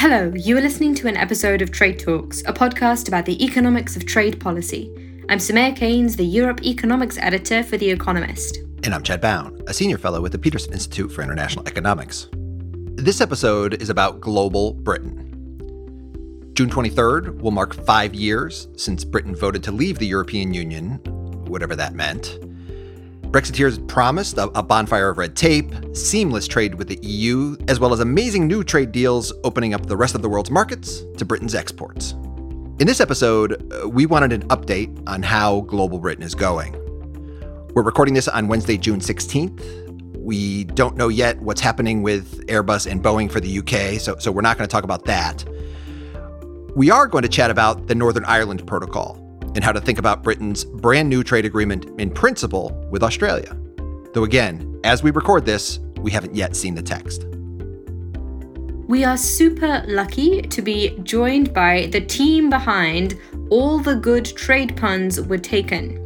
Hello, you are listening to an episode of Trade Talks, a podcast about the economics of trade policy. I'm Soumaya Keynes, the Europe Economics Editor for The Economist. And I'm Chad Bown, a senior fellow with the Peterson Institute for International Economics. This episode is about global Britain. June 23rd will mark five years since Britain voted to leave the European Union, whatever that meant. Brexiteers promised a, bonfire of red tape, seamless trade with the EU, as well as amazing new trade deals opening up the rest of the world's markets to Britain's exports. In this episode, uh, we wanted an update on how global Britain is going. We're recording this on Wednesday, June 16th. We don't know yet what's happening with Airbus and Boeing for the UK, so, so we're not going to talk about that. We are going to chat about the Northern Ireland Protocol, and how to think about Britain's brand new trade agreement in principle with Australia. Though, again, as we record this, we haven't yet seen the text. We are super lucky to be joined by the team behind All the Good Trade Puns Were Taken.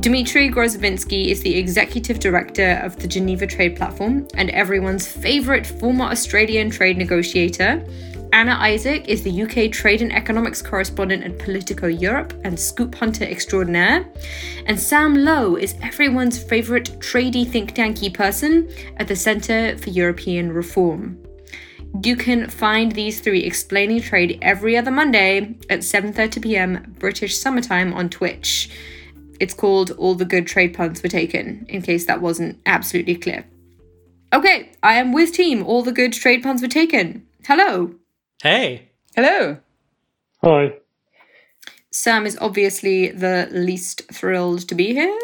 Dmitry Grozoubinski is the executive director of the Geneva Trade Platform and everyone's favourite former Australian trade negotiator, Anna Isaac is the UK trade and economics correspondent at Politico Europe and scoop hunter extraordinaire. And Sam Lowe is everyone's favourite tradey think tanky person at the Centre for European Reform. You can find these three explaining trade every other Monday at 7:30 p.m. British summertime on Twitch. It's called All the Good Trade Puns Were Taken, in case that wasn't absolutely clear. Okay, I am with team. All the good trade puns were taken. Hello. Hey. Hello. Hi. Sam is obviously the least thrilled to be here.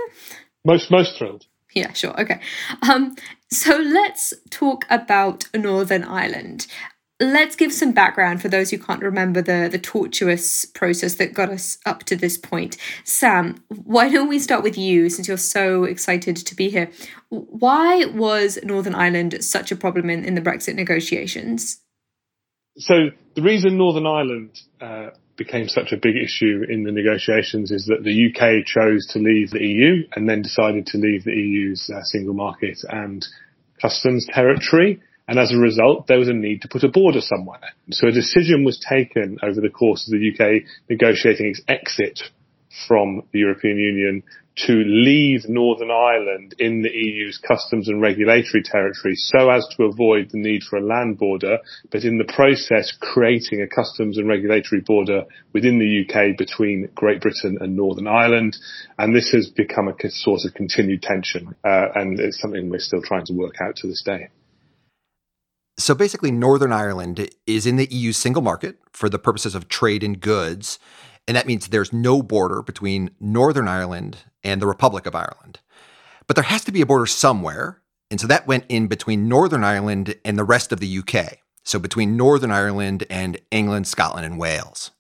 Most most thrilled. Yeah, sure. Okay. Um, so let's talk about Northern Ireland. Let's give some background for those who can't remember the, the tortuous process that got us up to this point. Sam, why don't we start with you since you're so excited to be here? Why was Northern Ireland such a problem in, in the Brexit negotiations? So the reason Northern Ireland uh, became such a big issue in the negotiations is that the UK chose to leave the EU and then decided to leave the EU's uh, single market and customs territory. And as a result, there was a need to put a border somewhere. So a decision was taken over the course of the UK negotiating its exit from the European Union to leave Northern Ireland in the EU's customs and regulatory territory so as to avoid the need for a land border, but in the process creating a customs and regulatory border within the UK between Great Britain and Northern Ireland. And this has become a source of continued tension, uh, and it's something we're still trying to work out to this day. So basically, Northern Ireland is in the EU single market for the purposes of trade in goods. And that means there's no border between Northern Ireland and the Republic of Ireland. But there has to be a border somewhere. And so that went in between Northern Ireland and the rest of the UK. So between Northern Ireland and England, Scotland, and Wales.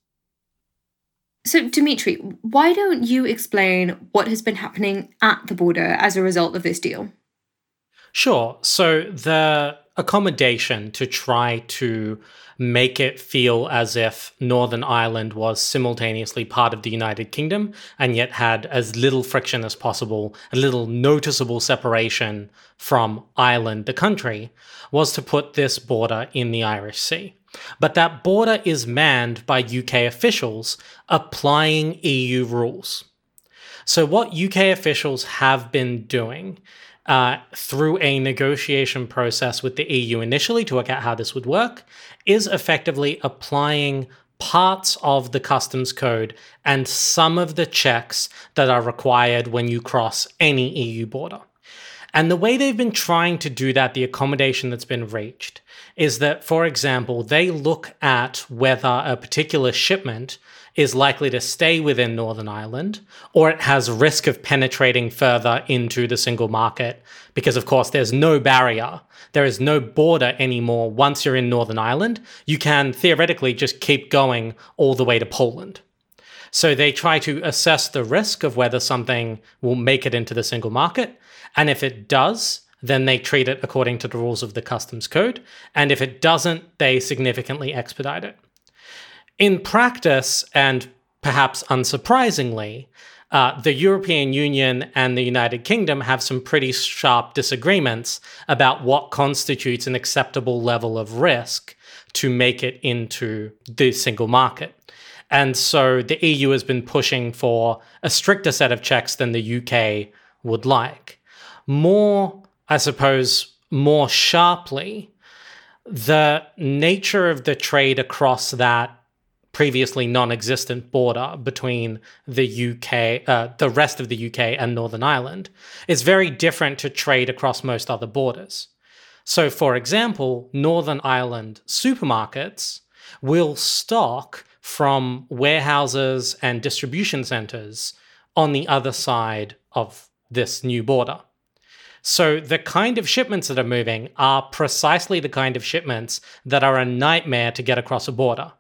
So, Dmitry, why don't you explain what has been happening at the border as a result of this deal? Sure. So, the accommodation to try to make it feel as if Northern Ireland was simultaneously part of the United Kingdom and yet had as little friction as possible, a little noticeable separation from Ireland, the country, was to put this border in the Irish Sea. But that border is manned by UK officials applying EU rules. So, what UK officials have been doing uh, through a negotiation process with the EU initially to work out how this would work is effectively applying parts of the customs code and some of the checks that are required when you cross any EU border. And the way they've been trying to do that, the accommodation that's been reached, is that, for example, they look at whether a particular shipment is likely to stay within Northern Ireland, or it has risk of penetrating further into the single market, because of course there's no barrier. There is no border anymore once you're in Northern Ireland. You can theoretically just keep going all the way to Poland. So they try to assess the risk of whether something will make it into the single market. And if it does, then they treat it according to the rules of the customs code. And if it doesn't, they significantly expedite it. In practice, and perhaps unsurprisingly, uh, the European Union and the United Kingdom have some pretty sharp disagreements about what constitutes an acceptable level of risk to make it into the single market. And so the EU has been pushing for a stricter set of checks than the UK would like. More, I suppose, more sharply, the nature of the trade across that previously non-existent border between the UK, uh, the rest of the UK and Northern Ireland is very different to trade across most other borders. So, for example, Northern Ireland supermarkets will stock from warehouses and distribution centers on the other side of this new border. So the kind of shipments that are moving are precisely the kind of shipments that are a nightmare to get across a border.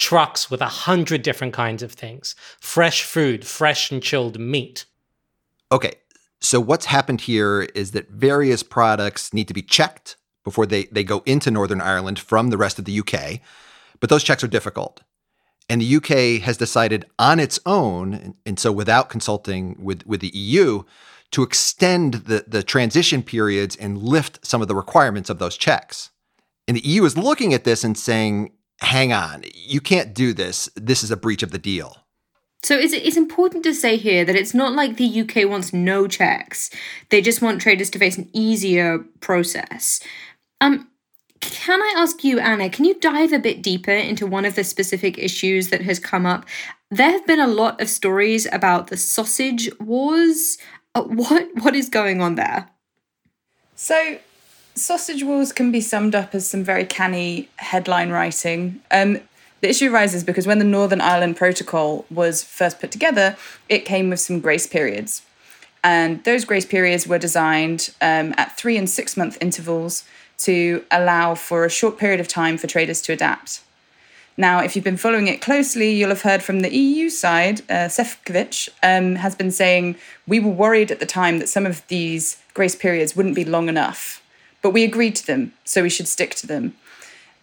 Trucks with a hundred different kinds of things, fresh food, fresh and chilled meat. Okay, so what's happened here is that various products need to be checked before they, they go into Northern Ireland from the rest of the UK, but those checks are difficult. And the UK has decided on its own, and so without consulting with, with the EU, to extend the, the transition periods and lift some of the requirements of those checks. And the EU is looking at this and saying, hang on, you can't do this. This is a breach of the deal. So it's, it's important to say here that it's not like the UK wants no checks. They just want traders to face an easier process. Um, can I ask you, Anna, can you dive a bit deeper into one of the specific issues that has come up? There have been a lot of stories about the sausage wars. Uh, what what is going on there? So, sausage wars can be summed up as some very canny headline writing. Um, the issue arises because when the Northern Ireland Protocol was first put together, it came with some grace periods. And those grace periods were designed um, at three and six month intervals to allow for a short period of time for traders to adapt. Now, if you've been following it closely, you'll have heard from the EU side, uh, Sefcovic um, has been saying, We were worried at the time that some of these grace periods wouldn't be long enough, but we agreed to them, so we should stick to them.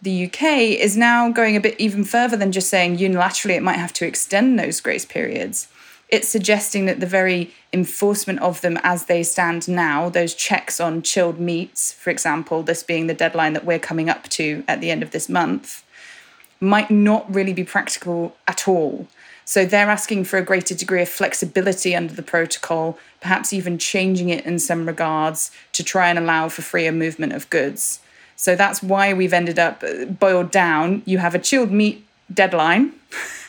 The UK is now going a bit even further than just saying unilaterally it might have to extend those grace periods. It's suggesting that the very enforcement of them as they stand now, those checks on chilled meats, for example, this being the deadline that we're coming up to at the end of this month, might not really be practical at all. So they're asking for a greater degree of flexibility under the protocol, perhaps even changing it in some regards to try and allow for freer movement of goods. So that's why we've ended up uh, boiled down. You have a chilled meat deadline,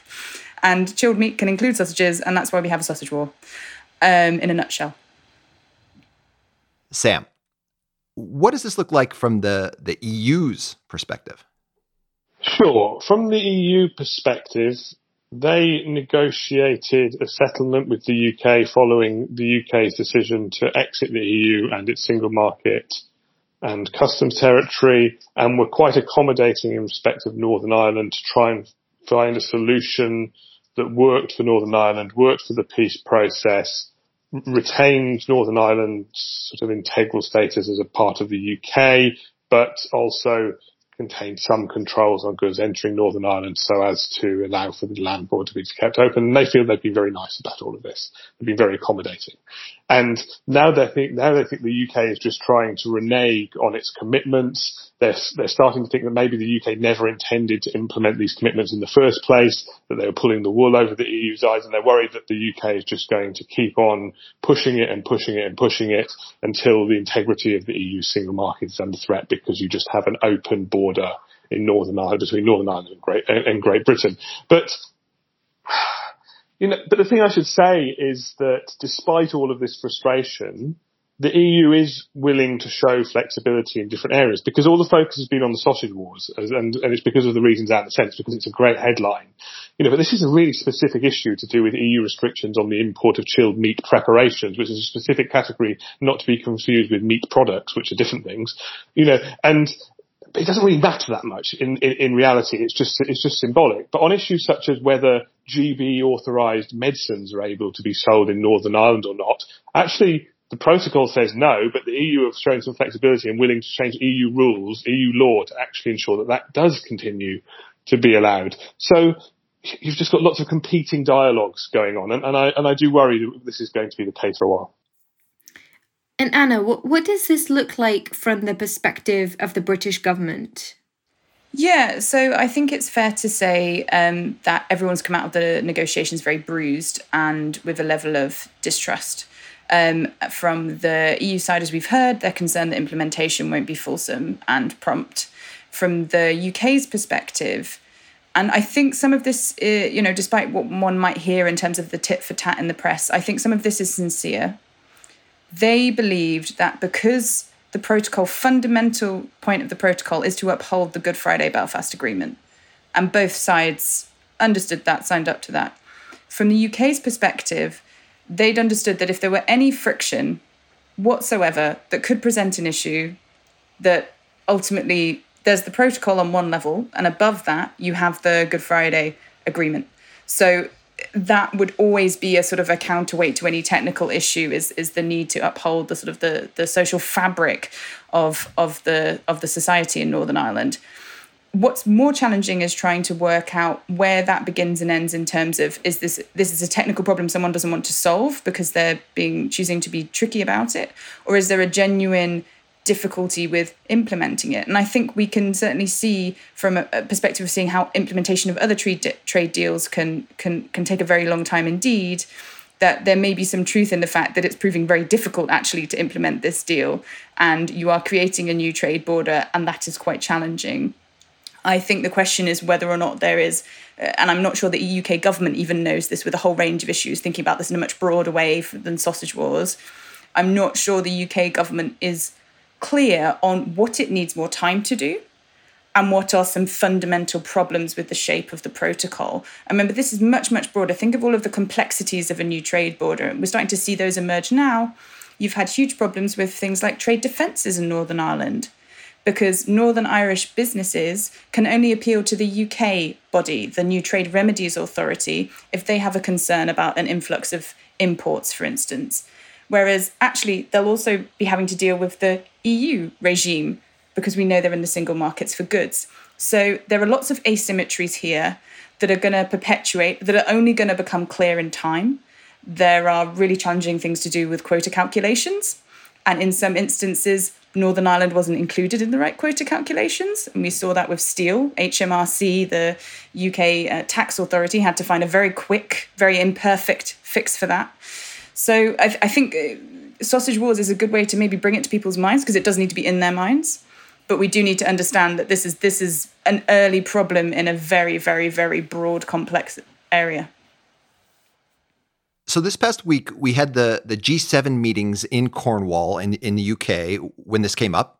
and chilled meat can include sausages, and that's why we have a sausage war um, in a nutshell. Sam, what does this look like from the, the EU's perspective? Sure. From the EU perspective, they negotiated a settlement with the UK following the UK's decision to exit the EU and its single market and customs territory and were quite accommodating in respect of Northern Ireland to try and find a solution that worked for Northern Ireland, worked for the peace process, retained Northern Ireland's sort of integral status as a part of the UK, but also contained some controls on goods entering Northern Ireland so as to allow for the land border to be kept open. And they feel they've been very nice about all of this. They've been very accommodating. And now they think, now they think the UK is just trying to renege on its commitments. They're, they're starting to think that maybe the UK never intended to implement these commitments in the first place, that they were pulling the wool over the EU's eyes and they're worried that the UK is just going to keep on pushing it and pushing it and pushing it until the integrity of the EU single market is under threat because you just have an open border in Northern Ireland between Northern Ireland and Great, and Great Britain. But you know, but the thing I should say is that despite all of this frustration, the EU is willing to show flexibility in different areas because all the focus has been on the sausage wars, and, and it's because of the reasons out in the sense because it's a great headline. You know, but this is a really specific issue to do with EU restrictions on the import of chilled meat preparations, which is a specific category not to be confused with meat products, which are different things. You know, and it doesn't really matter that much in, in, in, reality. It's just it's just symbolic. But on issues such as whether GB authorised medicines are able to be sold in Northern Ireland or not, actually the protocol says no, but the EU have shown some flexibility and willing to change EU rules, EU law to actually ensure that that does continue to be allowed. So you've just got lots of competing dialogues going on, and, and I and I do worry that this is going to be the case for a while. And Anna, what, what does this look like from the perspective of the British government? Yeah, so I think it's fair to say um, that everyone's come out of the negotiations very bruised and with a level of distrust. Um, from the EU side, as we've heard, they're concerned that implementation won't be fulsome and prompt. From the UK's perspective, and I think some of this, uh, you know, despite what one might hear in terms of the tit for tat in the press, I think some of this is sincere. They believed that because the protocol, fundamental point of the protocol is to uphold the Good Friday Belfast Agreement. And both sides understood that, signed up to that. From the UK's perspective, they'd understood that if there were any friction whatsoever that could present an issue, that ultimately there's the protocol on one level, and above that, you have the Good Friday Agreement. So that would always be a sort of a counterweight to any technical issue is is the need to uphold the sort of the the social fabric of of the of the society in Northern Ireland. What's more challenging is trying to work out where that begins and ends in terms of is this this is a technical problem someone doesn't want to solve because they're being choosing to be tricky about it, or is there a genuine difficulty with implementing it. And I think we can certainly see from a, a perspective of seeing how implementation of other trade de- trade deals can can can take a very long time indeed. That there may be some truth in the fact that it's proving very difficult actually to implement this deal, and you are creating a new trade border, and that is quite challenging. I think the question is whether or not there is, uh, and I'm not sure the UK government even knows this with a whole range of issues, thinking about this in a much broader way than sausage wars. I'm not sure the UK government is clear on what it needs more time to do and what are some fundamental problems with the shape of the protocol. And remember, this is much, much broader. Think of all of the complexities of a new trade border. We're starting to see those emerge now. You've had huge problems with things like trade defences in Northern Ireland because Northern Irish businesses can only appeal to the UK body, the New Trade Remedies Authority, if they have a concern about an influx of imports, for instance. Whereas actually, they'll also be having to deal with the EU regime because we know they're in the single markets for goods. So there are lots of asymmetries here that are going to perpetuate, that are only going to become clear in time. There are really challenging things to do with quota calculations. And in some instances, Northern Ireland wasn't included in the right quota calculations. And we saw that with steel. HMRC, the UK uh, tax authority, had to find a very quick, very imperfect fix for that. So I, I think uh, Sausage Wars is a good way to maybe bring it to people's minds because it does need to be in their minds. But we do need to understand that this is this is an early problem in a very, very, very broad, complex area. So this past week we had the the G7 meetings in Cornwall in in the UK when this came up.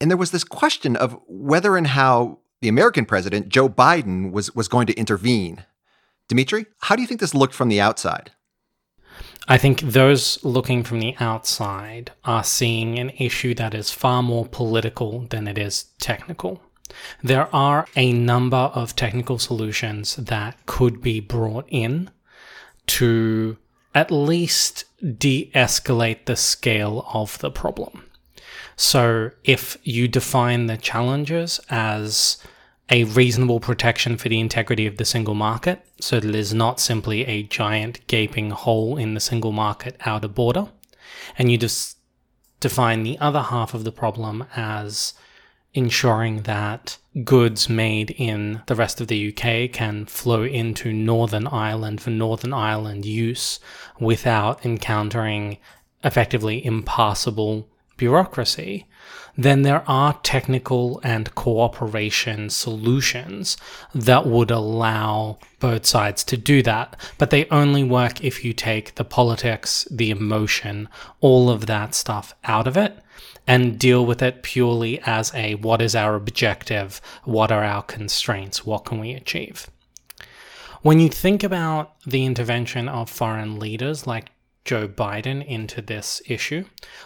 And there was this question of whether and how the American president Joe Biden was was going to intervene. Dmitry, how do you think this looked from the outside? I think those looking from the outside are seeing an issue that is far more political than it is technical. There are a number of technical solutions that could be brought in to at least de escalate the scale of the problem. So, if you define the challenges as a reasonable protection for the integrity of the single market, so that it is not simply a giant gaping hole in the single market outer border. And you just define the other half of the problem as ensuring that goods made in the rest of the UK can flow into Northern Ireland for Northern Ireland use without encountering effectively impassable bureaucracy then there are technical and cooperation solutions that would allow both sides to do that. But they only work if you take the politics, the emotion, all of that stuff out of it and deal with it purely as a what is our objective? What are our constraints? What can we achieve? When you think about the intervention of foreign leaders like Joe Biden into this issue.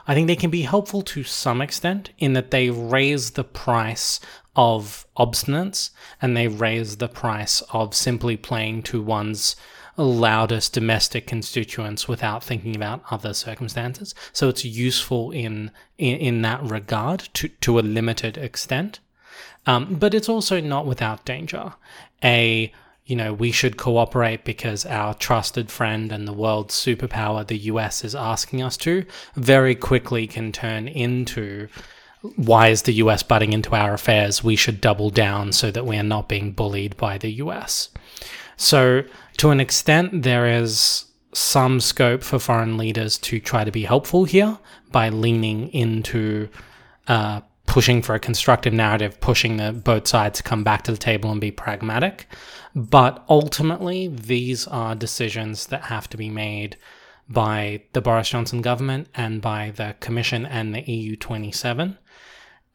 I think they can be helpful to some extent in that they raise the price of obstinance and they raise the price of simply playing to one's loudest domestic constituents without thinking about other circumstances. So it's useful in in, in that regard to, to a limited extent. Um, but it's also not without danger. A you know, we should cooperate because our trusted friend and the world's superpower, the US, is asking us to, very quickly can turn into why is the US butting into our affairs? We should double down so that we are not being bullied by the US. So, to an extent, there is some scope for foreign leaders to try to be helpful here by leaning into uh, pushing for a constructive narrative, pushing the both sides to come back to the table and be pragmatic. But ultimately, these are decisions that have to be made by the Boris Johnson government and by the Commission and the EU 27.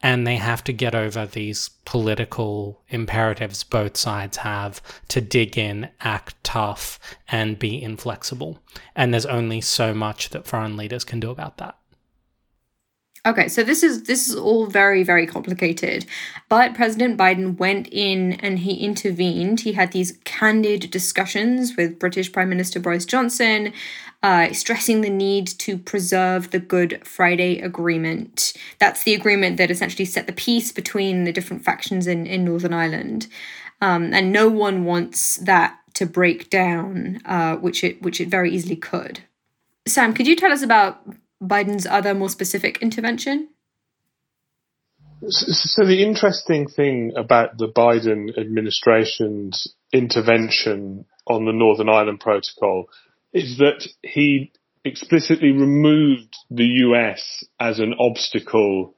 And they have to get over these political imperatives both sides have to dig in, act tough, and be inflexible. And there's only so much that foreign leaders can do about that. Okay, so this is this is all very very complicated. But President Biden went in and he intervened. He had these candid discussions with British Prime Minister Boris Johnson, uh, stressing the need to preserve the Good Friday Agreement. That's the agreement that essentially set the peace between the different factions in in Northern Ireland, um, and no one wants that to break down, uh, which it which it very easily could. Sam, could you tell us about Biden's other more specific intervention? So the interesting thing about the Biden administration's intervention on the Northern Ireland Protocol is that he explicitly removed the US as an obstacle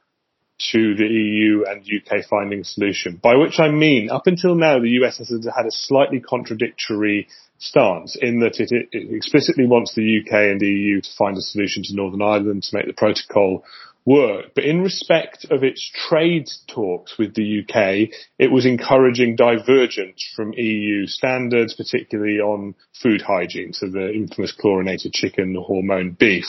to the EU and UK finding solution. By which I mean, up until now, the US has had a slightly contradictory stance in that it, it, explicitly wants the UK and the EU to find a solution to Northern Ireland to make the protocol work. But in respect of its trade talks with the UK, it was encouraging divergence from EU standards, particularly on food hygiene, so the infamous chlorinated chicken, the hormone beef.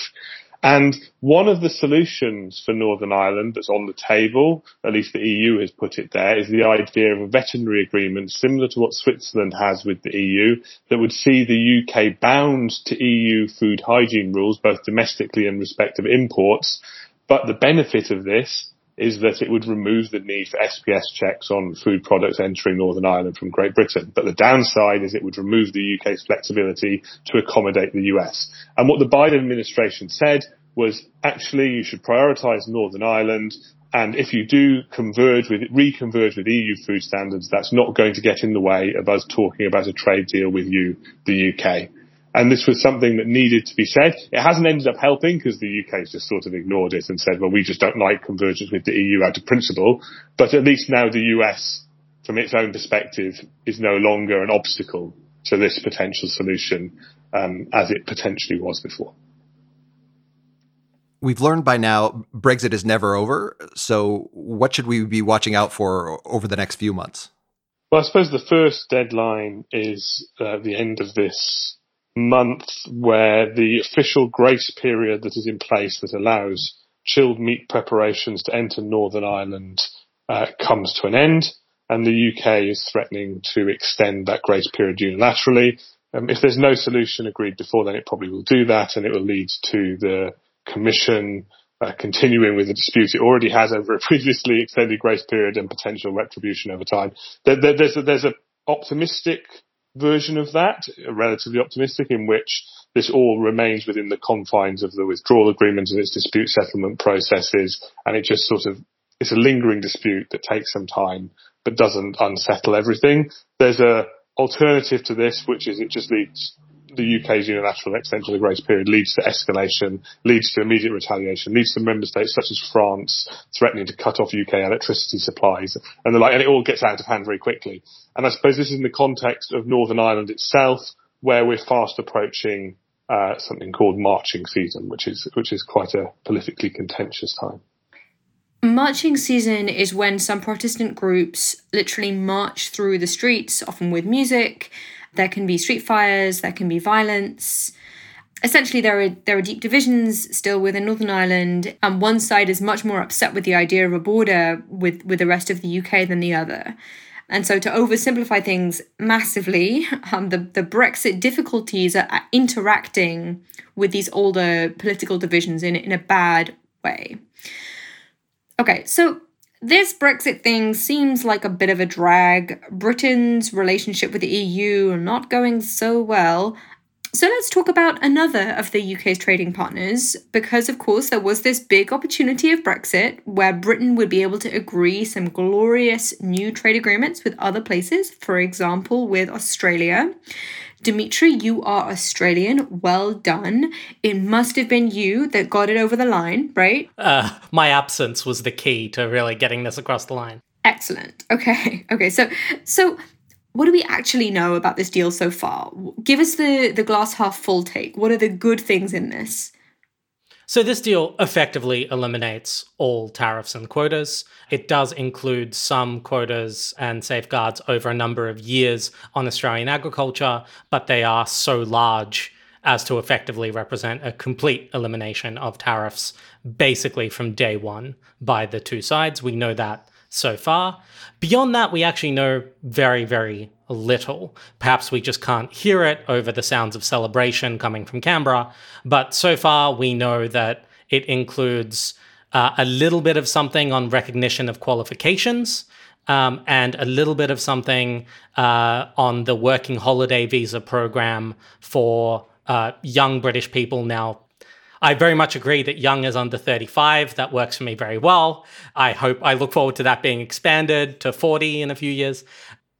And one of the solutions for Northern Ireland that's on the table, at least the EU has put it there, is the idea of a veterinary agreement similar to what Switzerland has with the EU that would see the UK bound to EU food hygiene rules, both domestically and respect of imports. But the benefit of this is that it would remove the need for SPS checks on food products entering Northern Ireland from Great Britain. But the downside is it would remove the UK's flexibility to accommodate the US. And what the Biden administration said was actually you should prioritise Northern Ireland and if you do converge with, reconverge with EU food standards, that's not going to get in the way of us talking about a trade deal with you, the UK. And this was something that needed to be said. It hasn't ended up helping because the UK has just sort of ignored it and said, well, we just don't like convergence with the EU out of principle. But at least now the US, from its own perspective, is no longer an obstacle to this potential solution um, as it potentially was before. We've learned by now Brexit is never over. So, what should we be watching out for over the next few months? Well, I suppose the first deadline is uh, the end of this month where the official grace period that is in place that allows chilled meat preparations to enter Northern Ireland uh, comes to an end, and the UK is threatening to extend that grace period unilaterally. Um, if there's no solution agreed before then, it probably will do that, and it will lead to the Commission uh, continuing with the dispute it already has over a previously extended grace period and potential retribution over time. There, there, there's a, there's an optimistic version of that, relatively optimistic, in which this all remains within the confines of the withdrawal agreement and its dispute settlement processes, and it just sort of it's a lingering dispute that takes some time but doesn't unsettle everything. There's a alternative to this, which is it just leads the UK's unilateral extension of the grace period leads to escalation, leads to immediate retaliation, leads to member states such as France threatening to cut off UK electricity supplies, and the like, and it all gets out of hand very quickly. And I suppose this is in the context of Northern Ireland itself, where we're fast approaching uh, something called marching season, which is which is quite a politically contentious time. Marching season is when some Protestant groups literally march through the streets, often with music, there can be street fires, there can be violence. Essentially, there are there are deep divisions still within Northern Ireland, and one side is much more upset with the idea of a border with with the rest of the UK than the other. And so, to oversimplify things massively, um, the, the Brexit difficulties are interacting with these older political divisions in, in a bad way. Okay, so this Brexit thing seems like a bit of a drag. Britain's relationship with the EU not going so well. So let's talk about another of the UK's trading partners, because of course there was this big opportunity of Brexit where Britain would be able to agree some glorious new trade agreements with other places, for example, with Australia. Dmitry, you are Australian. Well done. It must have been you that got it over the line, right? Uh, my absence was the key to really getting this across the line. Excellent. Okay. Okay. So, so what do we actually know about this deal so far? Give us the the glass half full take. What are the good things in this? So this deal effectively eliminates all tariffs and quotas. It does include some quotas and safeguards over a number of years on Australian agriculture, but they are so large as to effectively represent a complete elimination of tariffs basically from day one by the two sides. We know that so far. Beyond that, we actually know very, very little. Perhaps we just can't hear it over the sounds of celebration coming from Canberra. But so far, we know that it includes uh, a little bit of something on recognition of qualifications. Um, and a little bit of something uh, on the working holiday visa program for uh, young British people now I very much agree that young is under 35. That works for me very well. I hope, I look forward to that being expanded to 40 in a few years.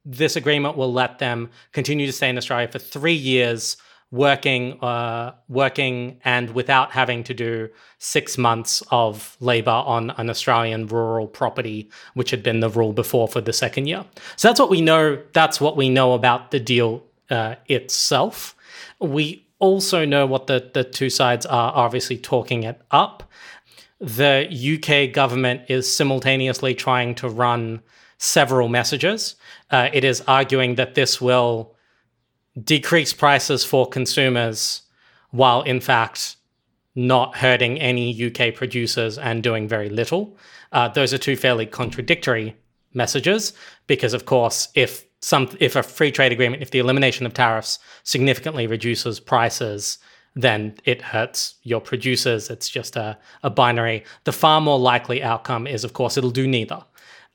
This agreement will let them continue to stay in Australia for three years, working, uh, working, and without having to do six months of labour on an Australian rural property, which had been the rule before for the second year. So that's what we know. That's what we know about the deal uh, itself. We also know what the, the two sides are obviously talking it up. The UK government is simultaneously trying to run several messages. Uh, it is arguing that this will decrease prices for consumers while, in fact, not hurting any UK producers and doing very little. Uh, those are two fairly contradictory messages because, of course, if some if a free trade agreement, if the elimination of tariffs significantly reduces prices, then it hurts your producers. It's just a, a binary. The far more likely outcome is, of course, it'll do neither.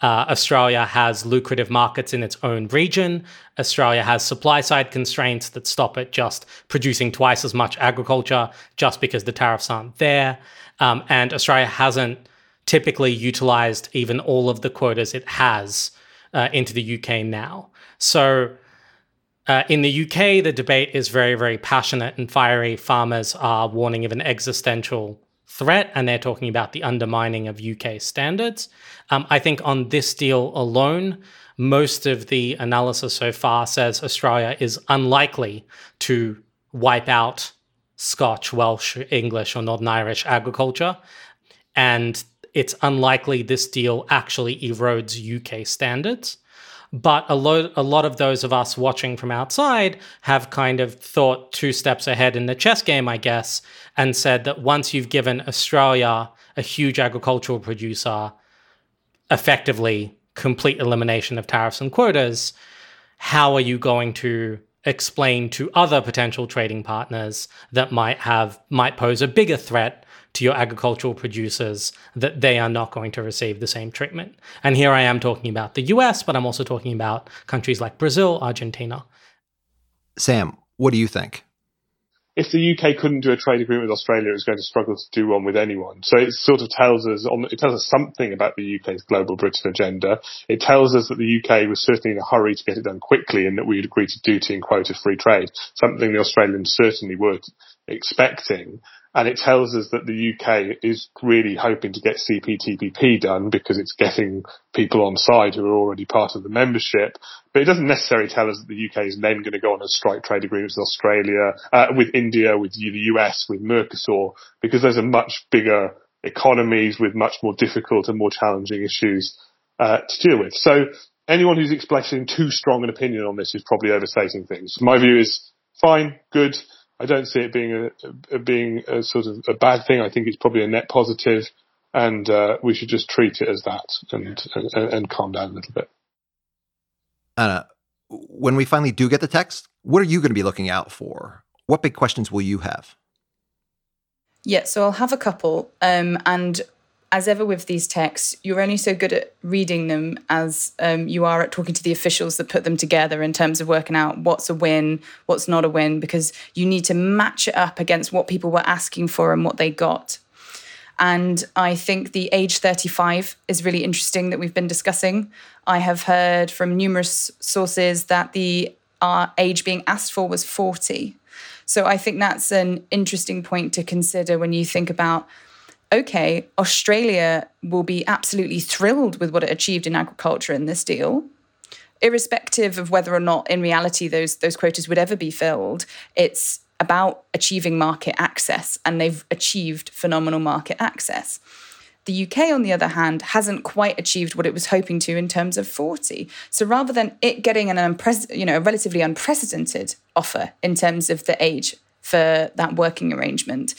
Uh, Australia has lucrative markets in its own region. Australia has supply side constraints that stop it just producing twice as much agriculture just because the tariffs aren't there. Um, and Australia hasn't typically utilized even all of the quotas it has uh, into the UK now. So uh, in the UK, the debate is very, very passionate and fiery. Farmers are warning of an existential threat, and they're talking about the undermining of UK standards. Um, I think on this deal alone, most of the analysis so far says Australia is unlikely to wipe out Scotch, Welsh, English, or Northern Irish agriculture. And it's unlikely this deal actually erodes UK standards. But a lot, a lot of those of us watching from outside have kind of thought two steps ahead in the chess game, I guess, and said that once you've given Australia, a huge agricultural producer, effectively complete elimination of tariffs and quotas, how are you going to explain to other potential trading partners that might have might pose a bigger threat to your agricultural producers that they are not going to receive the same treatment. And here I am talking about the US, but I'm also talking about countries like Brazil, Argentina. Sam, what do you think? If the UK couldn't do a trade agreement with Australia, it was going to struggle to do one with anyone. So it sort of tells us on, it tells us something about the UK's global Britain agenda. It tells us that the UK was certainly in a hurry to get it done quickly and that we'd agreed to duty and quota free trade, something the Australians certainly were expecting. And it tells us that the UK is really hoping to get CPTPP done because it's getting people on side who are already part of the membership. But it doesn't necessarily tell us that the UK is then going to go on a strike trade agreements with Australia, uh, with India, with the US, with Mercosur, because those are much bigger economies with much more difficult and more challenging issues uh, to deal with. So anyone who's expressing too strong an opinion on this is probably overstating things. My view is fine, good. I don't see it being a, a, being a sort of a bad thing. I think it's probably a net positive, and uh, we should just treat it as that and, and, and calm down a little bit. Anna, when we finally do get the text, what are you going to be looking out for? What big questions will you have? Yeah, so I'll have a couple, um, and as ever with these texts, you're only so good at reading them as um, you are at talking to the officials that put them together in terms of working out what's a win, what's not a win, because you need to match it up against what people were asking for and what they got. And I think the age 35 is really interesting that we've been discussing. I have heard from numerous sources that the uh, age being asked for was 40. So I think that's an interesting point to consider when you think about okay, Australia will be absolutely thrilled with what it achieved in agriculture in this deal. Irrespective of whether or not in reality those those quotas would ever be filled, it's about achieving market access, and they've achieved phenomenal market access. The UK, on the other hand, hasn't quite achieved what it was hoping to in terms of 40. So rather than it getting an unpre- you know, a relatively unprecedented offer in terms of the age for that working arrangement,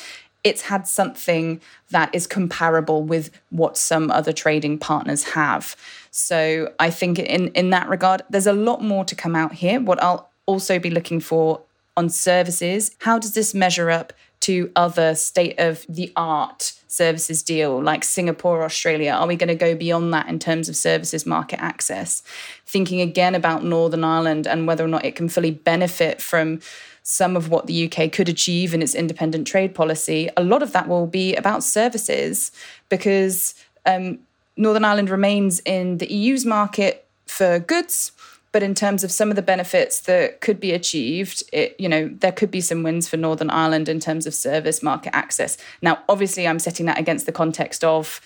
it's had something that is comparable with what some other trading partners have. So I think in in that regard, there's a lot more to come out here. What I'll also be looking for on services, how does this measure up to other state of the art services deal like Singapore, Australia? Are we going to go beyond that in terms of services market access? Thinking again about Northern Ireland and whether or not it can fully benefit from some of what the UK could achieve in its independent trade policy, a lot of that will be about services because um, Northern Ireland remains in the EU's market for goods but in terms of some of the benefits that could be achieved, it, you know, there could be some wins for Northern Ireland in terms of service market access. Now, obviously, I'm setting that against the context of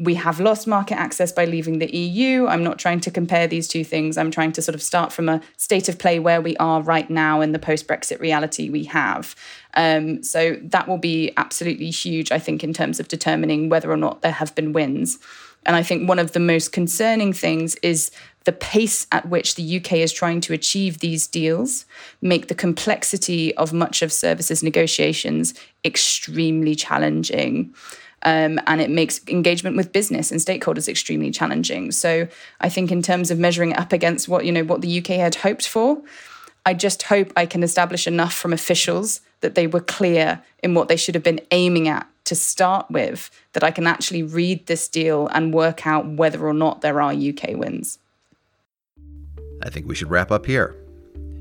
we have lost market access by leaving the EU. I'm not trying to compare these two things. I'm trying to sort of start from a state of play where we are right now in the post Brexit reality we have. Um, so that will be absolutely huge, I think, in terms of determining whether or not there have been wins. And I think one of the most concerning things is the pace at which the UK is trying to achieve these deals make the complexity of much of services negotiations extremely challenging. Um, and it makes engagement with business and stakeholders extremely challenging. So I think in terms of measuring up against what you know what the UK had hoped for, I just hope I can establish enough from officials that they were clear in what they should have been aiming at to start with, that I can actually read this deal and work out whether or not there are UK wins. I think we should wrap up here.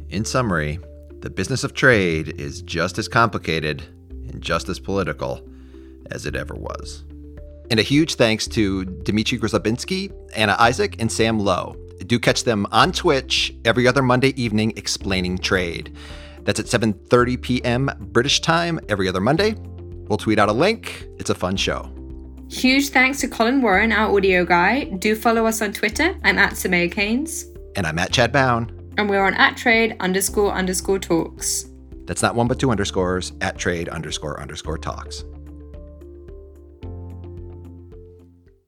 In summary, the business of trade is just as complicated and just as political as it ever was. And a huge thanks to Dmitry Grozoubinski, Anna Isaac, and Sam Lowe. Do catch them on Twitch every other Monday evening explaining trade. That's at 7:30 p.m. British time every other Monday. We'll tweet out a link. It's a fun show. Huge thanks to Colin Warren, our audio guy. Do follow us on Twitter. I'm at Soumaya Keynes. And I'm at Chad Bown. And we're on at trade underscore underscore talks. That's not one but two underscores at trade underscore underscore talks.